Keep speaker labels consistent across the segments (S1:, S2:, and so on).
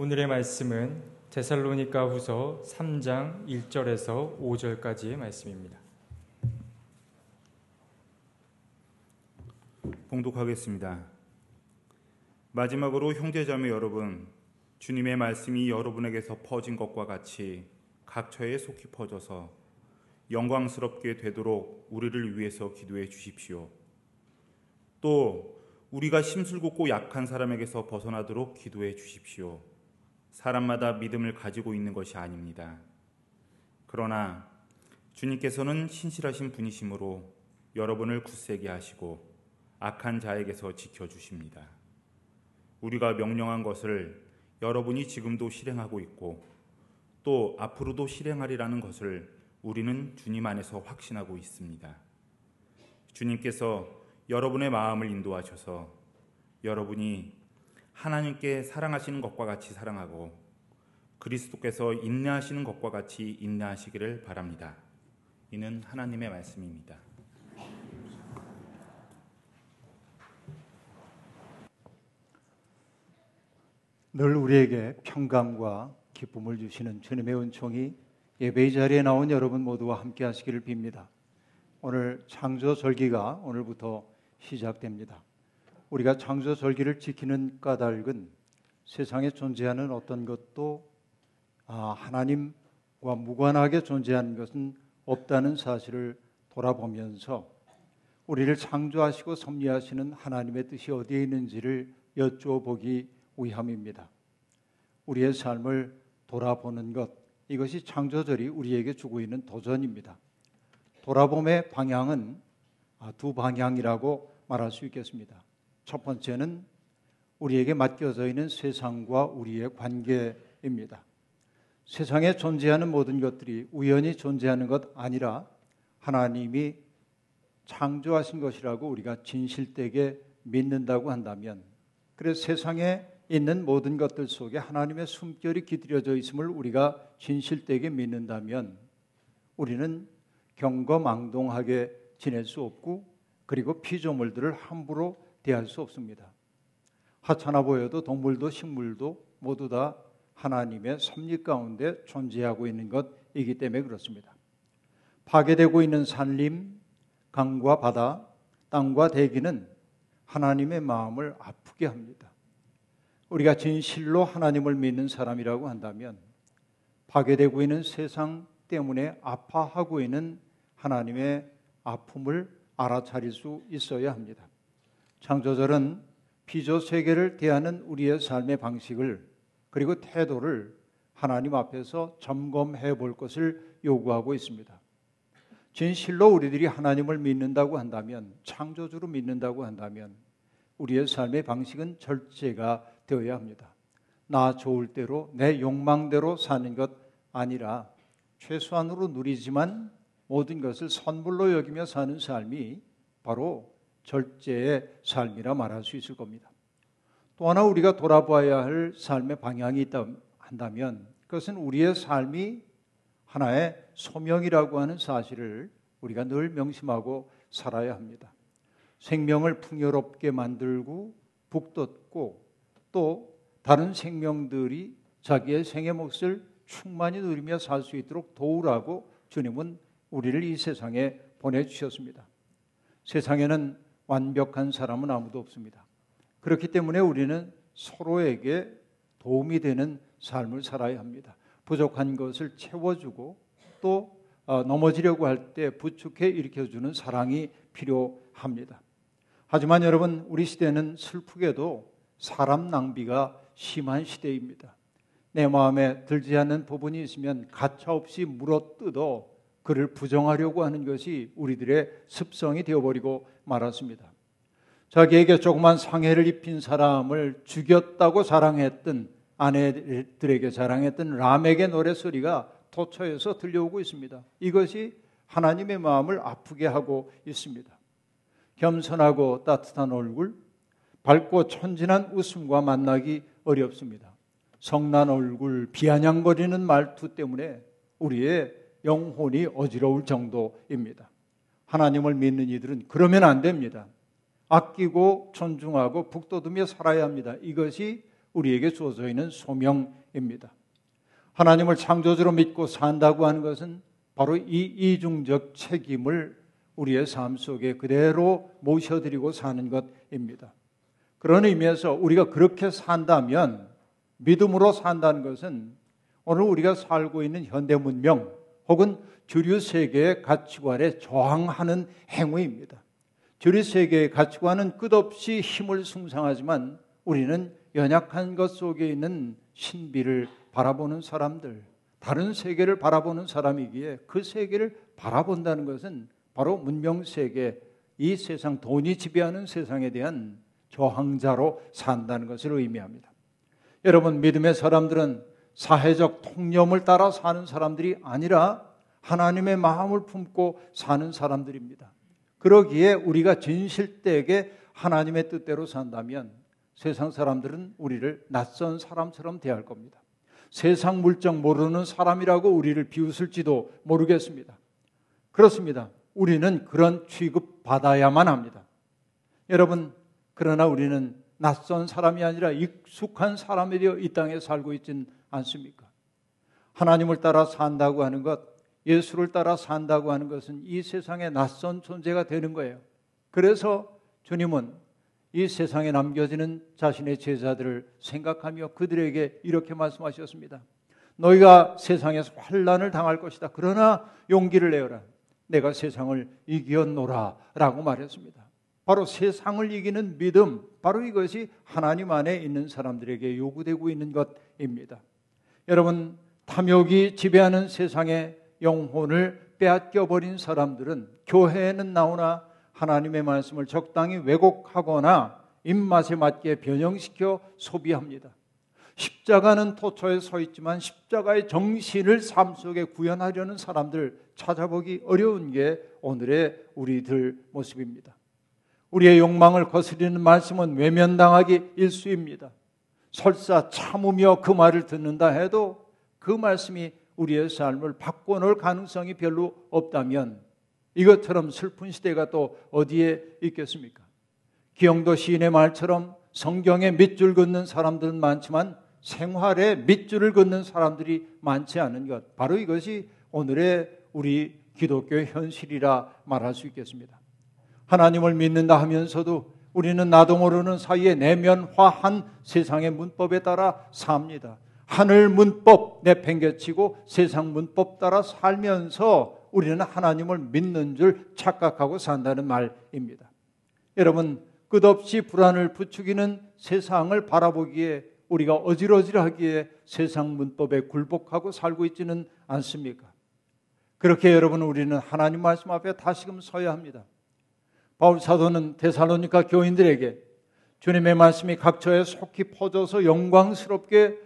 S1: 오늘의 말씀은 데살로니가 후서 3장 1절에서 5절까지의 말씀입니다.
S2: 봉독하겠습니다. 마지막으로 형제자매 여러분, 주님의 말씀이 여러분에게서 퍼진 것과 같이 각처에 속히 퍼져서 영광스럽게 되도록 우리를 위해서 기도해 주십시오. 또 우리가 심술궂고 약한 사람에게서 벗어나도록 기도해 주십시오. 사람마다 믿음을 가지고 있는 것이 아닙니다. 그러나 주님께서는 신실하신 분이시므로 여러분을 굳세게 하시고 악한 자에게서 지켜 주십니다. 우리가 명령한 것을 여러분이 지금도 실행하고 있고 또 앞으로도 실행하리라는 것을 우리는 주님 안에서 확신하고 있습니다. 주님께서 여러분의 마음을 인도하셔서 여러분이 하나님께 사랑하시는 것과 같이 사랑하고 그리스도께서 인내하시는 것과 같이 인내하시기를 바랍니다. 이는 하나님의 말씀입니다.
S3: 늘 우리에게 평강과 기쁨을 주시는 주님의 은총이 예배의 자리에 나온 여러분 모두와 함께 하시기를 빕니다. 오늘 창조 절기가 오늘부터 시작됩니다. 우리가 창조 절기를 지키는 까닭은 세상에 존재하는 어떤 것도 아, 하나님과 무관하게 존재하는 것은 없다는 사실을 돌아보면서 우리를 창조하시고 섭리하시는 하나님의 뜻이 어디에 있는지를 여쭈어보기 위함입니다. 우리의 삶을 돌아보는 것 이것이 창조절이 우리에게 주고 있는 도전입니다. 돌아봄의 방향은 아, 두 방향이라고 말할 수 있겠습니다. 첫 번째는 우리에게 맡겨져 있는 세상과 우리의 관계입니다. 세상에 존재하는 모든 것들이 우연히 존재하는 것 아니라 하나님이 창조하신 것이라고 우리가 진실되게 믿는다고 한다면 그래서 세상에 있는 모든 것들 속에 하나님의 숨결이 깃들여져 있음을 우리가 진실되게 믿는다면 우리는 경거망동하게 지낼 수 없고 그리고 피조물들을 함부로 대할 수 없습니다. 하찮아 보여도 동물도 식물도 모두 다 하나님의 섭리 가운데 존재하고 있는 것이기 때문에 그렇습니다. 파괴되고 있는 산림, 강과 바다, 땅과 대기는 하나님의 마음을 아프게 합니다. 우리가 진실로 하나님을 믿는 사람이라고 한다면 파괴되고 있는 세상 때문에 아파하고 있는 하나님의 아픔을 알아차릴 수 있어야 합니다. 창조절은 피조 세계를 대하는 우리의 삶의 방식을 그리고 태도를 하나님 앞에서 점검해 볼 것을 요구하고 있습니다. 진실로 우리들이 하나님을 믿는다고 한다면 창조주로 믿는다고 한다면 우리의 삶의 방식은 절제가 되어야 합니다. 나 좋을 대로 내 욕망대로 사는 것 아니라 최소한으로 누리지만 모든 것을 선물로 여기며 사는 삶이 바로 절제의 삶이라 말할 수 있을 겁니다. 또 하나 우리가 돌아봐야 할 삶의 방향이 있다 한다면 그것은 우리의 삶이 하나의 소명이라고 하는 사실을 우리가 늘 명심하고 살아야 합니다. 생명을 풍요롭게 만들고 북돋고 또 다른 생명들이 자기의 생의 몫을 충만히 누리며 살 수 있도록 도우라고 주님은 우리를 이 세상에 보내주셨습니다. 세상에는 완벽한 사람은 아무도 없습니다. 그렇기 때문에 우리는 서로에게 도움이 되는 삶을 살아야 합니다. 부족한 것을 채워주고 또 어, 넘어지려고 할 때 부축해 일으켜주는 사랑이 필요합니다. 하지만 여러분, 우리 시대는 슬프게도 사람 낭비가 심한 시대입니다. 내 마음에 들지 않는 부분이 있으면 가차없이 물어뜯어 그를 부정하려고 하는 것이 우리들의 습성이 되어버리고 말았습니다. 자기에게 조그만 상해를 입힌 사람을 죽였다고 자랑했던 아내들에게 자랑했던 람에게 노래 소리가 도처에서 들려오고 있습니다. 이것이 하나님의 마음을 아프게 하고 있습니다. 겸손하고 따뜻한 얼굴, 밝고 천진한 웃음과 만나기 어렵습니다. 성난 얼굴, 비아냥거리는 말투 때문에 우리의 영혼이 어지러울 정도입니다. 하나님을 믿는 이들은 그러면 안 됩니다. 아끼고 존중하고 북돋우며 살아야 합니다. 이것이 우리에게 주어져 있는 소명입니다. 하나님을 창조주로 믿고 산다고 하는 것은 바로 이 이중적 책임을 우리의 삶 속에 그대로 모셔드리고 사는 것입니다. 그런 의미에서 우리가 그렇게 산다면 믿음으로 산다는 것은 오늘 우리가 살고 있는 현대 문명 혹은 주류 세계의 가치관에 저항하는 행위입니다. 주류 세계의 가치관은 끝없이 힘을 숭상하지만 우리는 연약한 것 속에 있는 신비를 바라보는 사람들, 다른 세계를 바라보는 사람이기에 그 세계를 바라본다는 것은 바로 문명 세계, 이 세상 돈이 지배하는 세상에 대한 저항자로 산다는 것을 의미합니다. 여러분 믿음의 사람들은 사회적 통념을 따라 사는 사람들이 아니라 하나님의 마음을 품고 사는 사람들입니다. 그러기에 우리가 진실되게 하나님의 뜻대로 산다면 세상 사람들은 우리를 낯선 사람처럼 대할 겁니다. 세상 물정 모르는 사람이라고 우리를 비웃을지도 모르겠습니다. 그렇습니다. 우리는 그런 취급 받아야만 합니다. 여러분, 그러나 우리는 낯선 사람이 아니라 익숙한 사람이 되어 이 땅에 살고 있진 않습니까? 하나님을 따라 산다고 하는 것, 예수를 따라 산다고 하는 것은 이 세상에 낯선 존재가 되는 거예요. 그래서 주님은 이 세상에 남겨지는 자신의 제자들을 생각하며 그들에게 이렇게 말씀하셨습니다. 너희가 세상에서 환란을 당할 것이다. 그러나 용기를 내어라. 내가 세상을 이겼노라 라고 말했습니다. 바로 세상을 이기는 믿음, 바로 이것이 하나님 안에 있는 사람들에게 요구되고 있는 것입니다. 여러분, 탐욕이 지배하는 세상에 영혼을 빼앗겨 버린 사람들은 교회에는 나오나 하나님의 말씀을 적당히 왜곡하거나 입맛에 맞게 변형시켜 소비합니다. 십자가는 토초에 서 있지만 십자가의 정신을 삶 속에 구현하려는 사람들 찾아보기 어려운 게 오늘의 우리들 모습입니다. 우리의 욕망을 거스리는 말씀은 외면당하기 일수입니다. 설사 참으며 그 말을 듣는다 해도 그 말씀이 우리의 삶을 바꿔놓을 가능성이 별로 없다면 이것처럼 슬픈 시대가 또 어디에 있겠습니까? 기영도 시인의 말처럼 성경에 밑줄 긋는 사람들은 많지만 생활에 밑줄을 긋는 사람들이 많지 않은 것. 바로 이것이 오늘의 우리 기독교의 현실이라 말할 수 있겠습니다. 하나님을 믿는다 하면서도 우리는 나도 모르는 사이에 내면화한 세상의 문법에 따라 삽니다. 하늘 문법 내팽개치고 세상 문법 따라 살면서 우리는 하나님을 믿는 줄 착각하고 산다는 말입니다. 여러분, 끝없이 불안을 부추기는 세상을 바라보기에 우리가 어질어질하기에 세상 문법에 굴복하고 살고 있지는 않습니까? 그렇게 여러분 우리는 하나님 말씀 앞에 다시금 서야 합니다. 바울 사도는 데살로니가 교인들에게 주님의 말씀이 각처에 속히 퍼져서 영광스럽게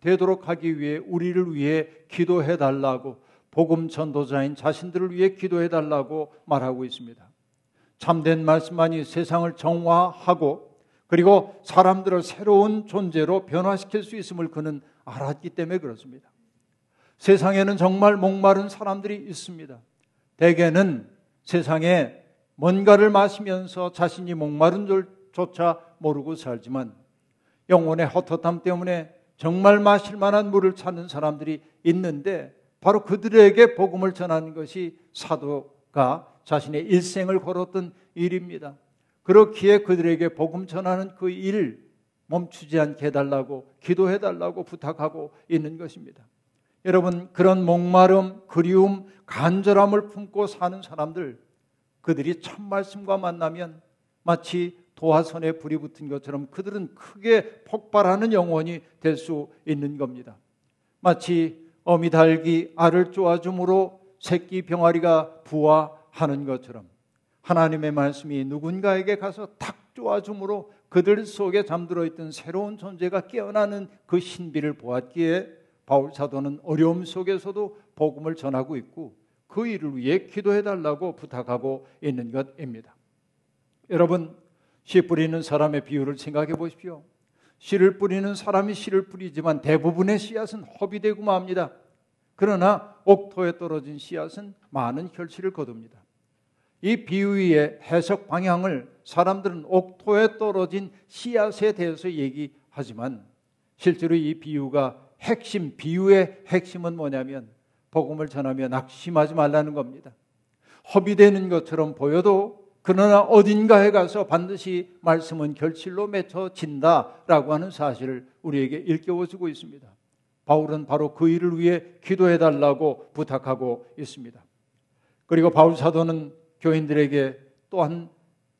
S3: 되도록 하기 위해 우리를 위해 기도해 달라고 복음 전도자인 자신들을 위해 기도해 달라고 말하고 있습니다. 참된 말씀만이 세상을 정화하고 그리고 사람들을 새로운 존재로 변화시킬 수 있음을 그는 알았기 때문에 그렇습니다. 세상에는 정말 목마른 사람들이 있습니다. 대개는 세상에 뭔가를 마시면서 자신이 목마른 줄조차 모르고 살지만 영혼의 헛헛함 때문에 정말 마실 만한 물을 찾는 사람들이 있는데 바로 그들에게 복음을 전하는 것이 사도가 자신의 일생을 걸었던 일입니다. 그렇기에 그들에게 복음 전하는 그 일 멈추지 않게 해달라고 기도해달라고 부탁하고 있는 것입니다. 여러분, 그런 목마름, 그리움, 간절함을 품고 사는 사람들, 그들이 첫 말씀과 만나면 마치 도화선에 불이 붙은 것처럼 그들은 크게 폭발하는 영혼이 될 수 있는 겁니다. 마치 어미 달기 알을 쪼아줌으로 새끼 병아리가 부화하는 것처럼 하나님의 말씀이 누군가에게 가서 탁 쪼아줌으로 그들 속에 잠들어 있던 새로운 존재가 깨어나는 그 신비를 보았기에 바울 사도는 어려움 속에서도 복음을 전하고 있고 그 일을 위해 기도해 달라고 부탁하고 있는 것입니다. 여러분, 씨 뿌리는 사람의 비유를 생각해 보십시오. 씨를 뿌리는 사람이 씨를 뿌리지만 대부분의 씨앗은 허비되고 맙니다. 그러나 옥토에 떨어진 씨앗은 많은 결실을 거둡니다. 이 비유의 해석 방향을 사람들은 옥토에 떨어진 씨앗에 대해서 얘기하지만 실제로 이 비유가 핵심, 비유의 핵심은 뭐냐면 복음을 전하며 낙심하지 말라는 겁니다. 허비되는 것처럼 보여도 그러나 어딘가에 가서 반드시 말씀은 결실로 맺혀진다라고 하는 사실을 우리에게 일깨워 주고 있습니다. 바울은 바로 그 일을 위해 기도해 달라고 부탁하고 있습니다. 그리고 바울 사도는 교인들에게 또한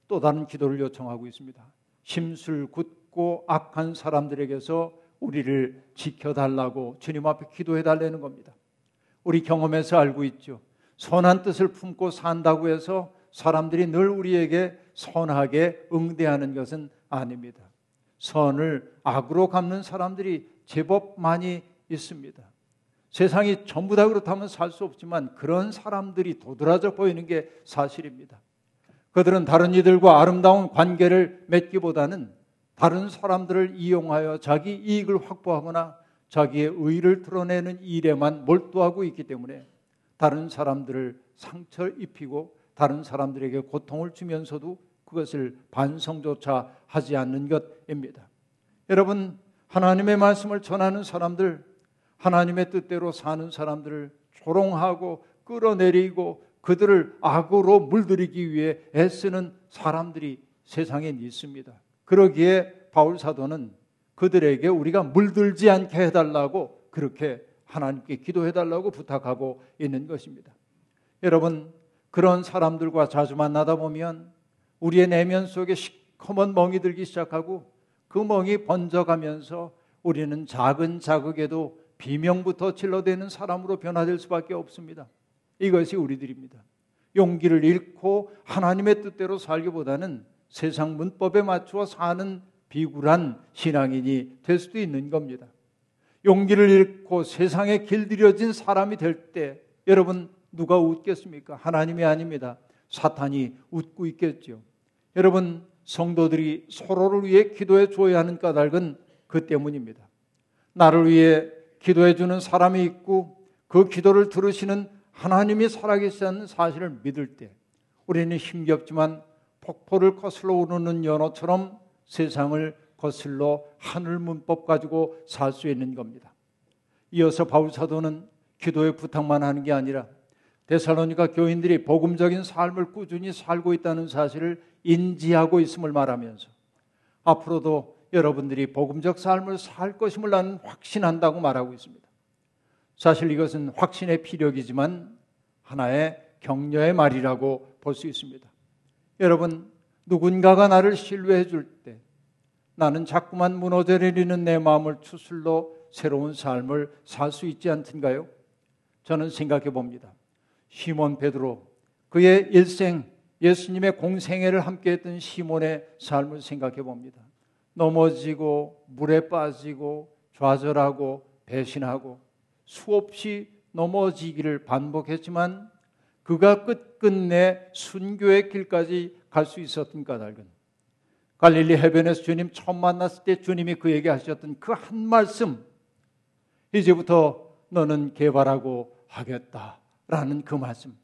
S3: 또 다른 기도를 요청하고 있습니다. 심술 굳고 악한 사람들에게서 우리를 지켜달라고 주님 앞에 기도해 달라는 겁니다. 우리 경험에서 알고 있죠. 선한 뜻을 품고 산다고 해서 사람들이 늘 우리에게 선하게 응대하는 것은 아닙니다. 선을 악으로 갚는 사람들이 제법 많이 있습니다. 세상이 전부 다 그렇다면 살 수 없지만 그런 사람들이 도드라져 보이는 게 사실입니다. 그들은 다른 이들과 아름다운 관계를 맺기보다는 다른 사람들을 이용하여 자기 이익을 확보하거나 자기의 의를 드러내는 일에만 몰두하고 있기 때문에 다른 사람들을 상처 입히고 다른 사람들에게 고통을 주면서도 그것을 반성조차 하지 않는 것입니다. 여러분, 하나님의 말씀을 전하는 사람들, 하나님의 뜻대로 사는 사람들을 조롱하고 끌어내리고 그들을 악으로 물들이기 위해 애쓰는 사람들이 세상에 있습니다. 그러기에 바울 사도는 그들에게 우리가 물들지 않게 해달라고 그렇게 하나님께 기도해달라고 부탁하고 있는 것입니다. 여러분, 그런 사람들과 자주 만나다 보면 우리의 내면 속에 시커먼 멍이 들기 시작하고 그 멍이 번져가면서 우리는 작은 자극에도 비명부터 질러대는 사람으로 변화될 수밖에 없습니다. 이것이 우리들입니다. 용기를 잃고 하나님의 뜻대로 살기보다는 세상 문법에 맞추어 사는 비굴한 신앙인이 될 수도 있는 겁니다. 용기를 잃고 세상에 길들여진 사람이 될 때 여러분 누가 웃겠습니까? 하나님이 아닙니다. 사탄이 웃고 있겠죠. 여러분 성도들이 서로를 위해 기도해 줘야 하는 까닭은 그 때문입니다. 나를 위해 기도해 주는 사람이 있고 그 기도를 들으시는 하나님이 살아계시다는 사실을 믿을 때 우리는 힘겹지만 폭포를 거슬러 오르는 연어처럼 세상을 거슬러 하늘 문법 가지고 살 수 있는 겁니다. 이어서 바울 사도는 기도의 부탁만 하는 게 아니라 데살로니가 교인들이 복음적인 삶을 꾸준히 살고 있다는 사실을 인지하고 있음을 말하면서 앞으로도 여러분들이 복음적 삶을 살 것임을 나는 확신한다고 말하고 있습니다. 사실 이것은 확신의 피력이지만 하나의 격려의 말이라고 볼 수 있습니다. 여러분, 누군가가 나를 신뢰해 줄 때 나는 자꾸만 무너져 내리는 내 마음을 추슬로 새로운 삶을 살 수 있지 않던가요? 저는 생각해 봅니다. 시몬 베드로 그의 일생 예수님의 공생애를 함께 했던 시몬의 삶을 생각해 봅니다. 넘어지고 물에 빠지고 좌절하고 배신하고 수없이 넘어지기를 반복했지만 그가 끝끝내 순교의 길까지 갈 수 있었던 까닭은 갈릴리 해변에서 주님 처음 만났을 때 주님이 그에게 하셨던 그 한 말씀 이제부터 너는 개발하고 하겠다라는 그 말씀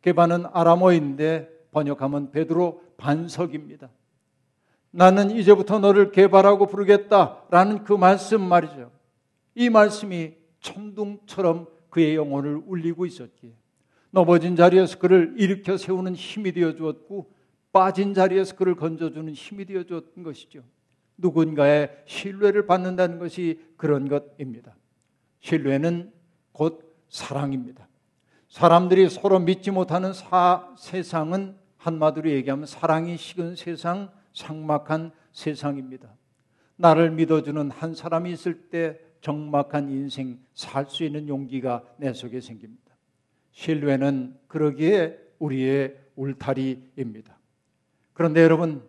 S3: 개발은 아람어인데 번역하면 베드로 반석입니다. 나는 이제부터 너를 개발하고 부르겠다라는 그 말씀 말이죠. 이 말씀이 천둥처럼 그의 영혼을 울리고 있었기에 넘어진 자리에서 그를 일으켜 세우는 힘이 되어 주었고 빠진 자리에서 그를 건져주는 힘이 되어 주었던 것이죠. 누군가의 신뢰를 받는다는 것이 그런 것입니다. 신뢰는 곧 사랑입니다. 사람들이 서로 믿지 못하는 사, 세상은 한마디로 얘기하면 사랑이 식은 세상, 상막한 세상입니다. 나를 믿어주는 한 사람이 있을 때 정막한 인생 살 수 있는 용기가 내 속에 생깁니다. 신뢰는 그러기에 우리의 울타리입니다. 그런데 여러분,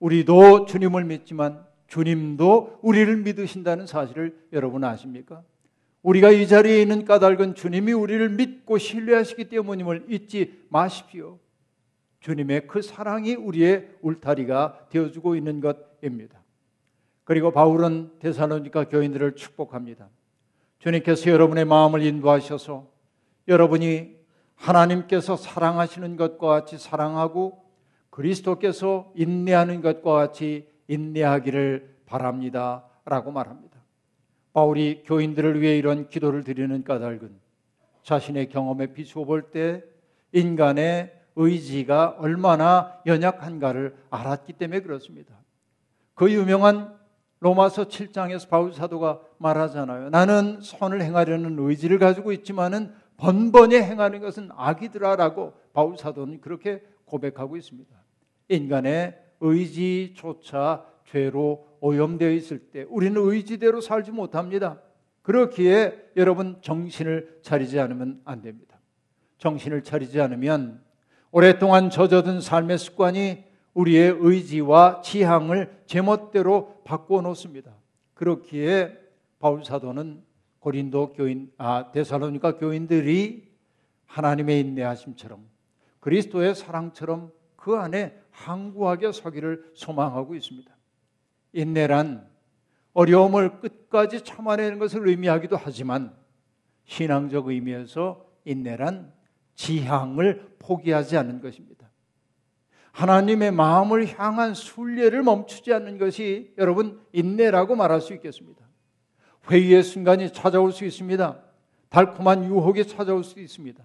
S3: 우리도 주님을 믿지만 주님도 우리를 믿으신다는 사실을 여러분 아십니까? 우리가 이 자리에 있는 까닭은 주님이 우리를 믿고 신뢰하시기 때문임을 잊지 마십시오. 주님의 그 사랑이 우리의 울타리가 되어주고 있는 것입니다. 그리고 바울은 데살로니가 교인들을 축복합니다. 주님께서 여러분의 마음을 인도하셔서 여러분이 하나님께서 사랑하시는 것과 같이 사랑하고 그리스도께서 인내하는 것과 같이 인내하기를 바랍니다. 라고 말합니다. 바울이 교인들을 위해 이런 기도를 드리는 까닭은 자신의 경험에 비추어 볼 때 인간의 의지가 얼마나 연약한가를 알았기 때문에 그렇습니다. 그 유명한 로마서 7장에서 바울 사도가 말하잖아요. 나는 선을 행하려는 의지를 가지고 있지만은 번번이 행하는 것은 악이더라라고 바울 사도는 그렇게 고백하고 있습니다. 인간의 의지조차 죄로 오염되어 있을 때 우리는 의지대로 살지 못합니다. 그렇기에 여러분 정신을 차리지 않으면 안 됩니다. 정신을 차리지 않으면 오랫동안 젖어든 삶의 습관이 우리의 의지와 지향을 제멋대로 바꾸어 놓습니다. 그렇기에 바울 사도는 고린도 교인 아 데살로니가 교인들이 하나님의 인내하심처럼 그리스도의 사랑처럼 그 안에 항구하게 서기를 소망하고 있습니다. 인내란 어려움을 끝까지 참아내는 것을 의미하기도 하지만 신앙적 의미에서 인내란 지향을 포기하지 않는 것입니다. 하나님의 마음을 향한 순례를 멈추지 않는 것이 여러분 인내라고 말할 수 있겠습니다. 회의의 순간이 찾아올 수 있습니다. 달콤한 유혹이 찾아올 수 있습니다.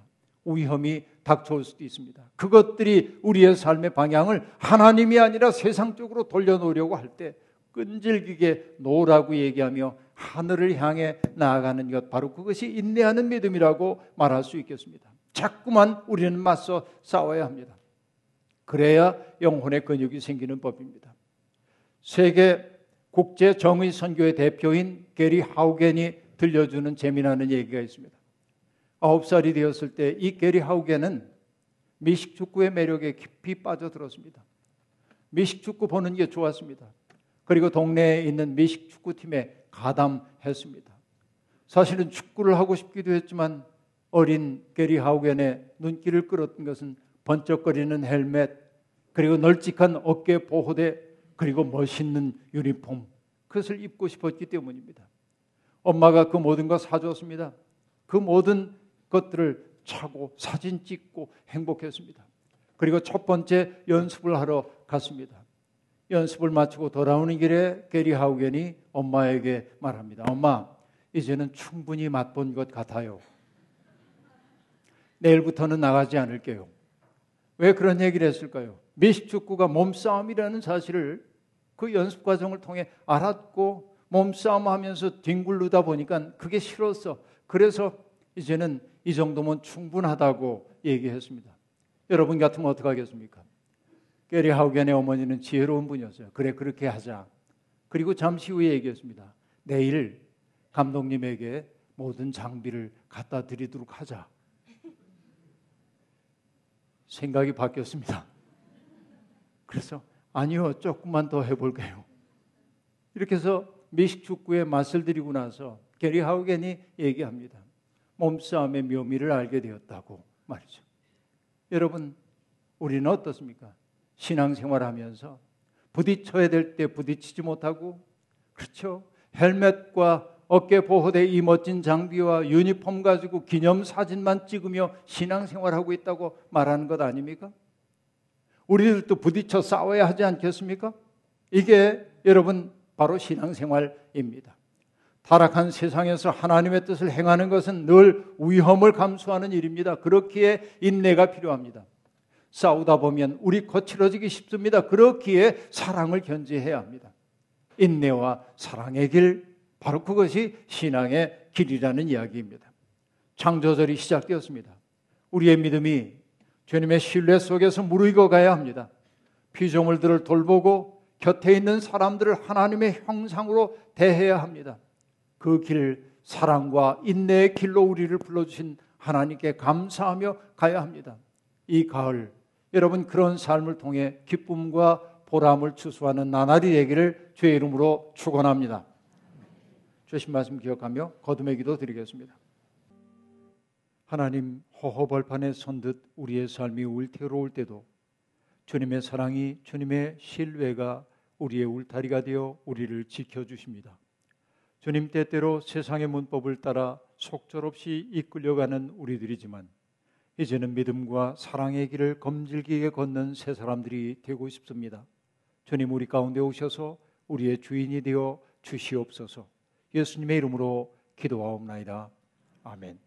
S3: 위험이 닥쳐올 수도 있습니다. 그것들이 우리의 삶의 방향을 하나님이 아니라 세상 쪽으로 돌려놓으려고 할 때 끈질기게 no라고 얘기하며 하늘을 향해 나아가는 것 바로 그것이 인내하는 믿음이라고 말할 수 있겠습니다. 자꾸만 우리는 맞서 싸워야 합니다. 그래야 영혼의 근육이 생기는 법입니다. 세계 국제 정의 선교의 대표인 게리 하우겐이 들려주는 재미나는 얘기가 있습니다. 아홉 살이 되었을 때 이 게리 하우겐은 미식 축구의 매력에 깊이 빠져들었습니다. 미식 축구 보는 게 좋았습니다. 그리고 동네에 있는 미식 축구팀에 가담했습니다. 사실은 축구를 하고 싶기도 했지만 어린 게리 하우겐의 눈길을 끌었던 것은 번쩍거리는 헬멧, 그리고 널찍한 어깨 보호대, 그리고 멋있는 유니폼, 그것을 입고 싶었기 때문입니다. 엄마가 그 모든 걸 사줬습니다. 그 모든 것들을 차고 사진 찍고 행복했습니다. 그리고 첫 번째 연습을 하러 갔습니다. 연습을 마치고 돌아오는 길에 게리 하우겐이 엄마에게 말합니다. 엄마, 이제는 충분히 맛본 것 같아요. 내일부터는 나가지 않을게요. 왜 그런 얘기를 했을까요? 미식축구가 몸싸움이라는 사실을 그 연습 과정을 통해 알았고 몸싸움 하면서 뒹굴르다 보니까 그게 싫었어. 그래서 이제는 이 정도면 충분하다고 얘기했습니다. 여러분 같으면 어떻게 하겠습니까? 게리 하우겐의 어머니는 지혜로운 분이었어요. 그래, 그렇게 하자. 그리고 잠시 후에 얘기했습니다. 내일 감독님에게 모든 장비를 갖다 드리도록 하자. 생각이 바뀌었습니다. 그래서 아니요, 조금만 더 해볼게요. 이렇게 해서 미식 축구에 맛을 들이고 나서 게리 하우겐이 얘기합니다. 몸싸움의 묘미를 알게 되었다고 말이죠. 여러분, 우리는 어떻습니까? 신앙생활 하면서 부딪혀야 될 때 부딪히지 못하고, 그렇죠? 헬멧과 어깨 보호대 이 멋진 장비와 유니폼 가지고 기념 사진만 찍으며 신앙생활하고 있다고 말하는 것 아닙니까? 우리들도 부딪혀 싸워야 하지 않겠습니까? 이게 여러분 바로 신앙생활입니다. 타락한 세상에서 하나님의 뜻을 행하는 것은 늘 위험을 감수하는 일입니다. 그렇기에 인내가 필요합니다. 싸우다 보면 우리 거칠어지기 쉽습니다. 그렇기에 사랑을 견지해야 합니다. 인내와 사랑의 길, 바로 그것이 신앙의 길이라는 이야기입니다. 창조절이 시작되었습니다. 우리의 믿음이 주님의 신뢰 속에서 무르익어 가야 합니다. 피조물들을 돌보고 곁에 있는 사람들을 하나님의 형상으로 대해야 합니다. 그 길, 사랑과 인내의 길로 우리를 불러주신 하나님께 감사하며 가야 합니다. 이 가을, 여러분 그런 삶을 통해 기쁨과 보람을 추수하는 나날이 되기를 주의 이름으로 축원합니다. 주신 말씀 기억하며 거듭의 기도 드리겠습니다. 하나님 호허벌판에 선 듯 우리의 삶이 울태로울 때도 주님의 사랑이 주님의 신뢰가 우리의 울타리가 되어 우리를 지켜 주십니다. 주님 때때로 세상의 문법을 따라 속절없이 이끌려가는 우리들이지만 이제는 믿음과 사랑의 길을 검질기게 걷는 새 사람들이 되고 싶습니다. 주님 우리 가운데 오셔서 우리의 주인이 되어 주시옵소서. 예수님의 이름으로 기도하옵나이다. 아멘.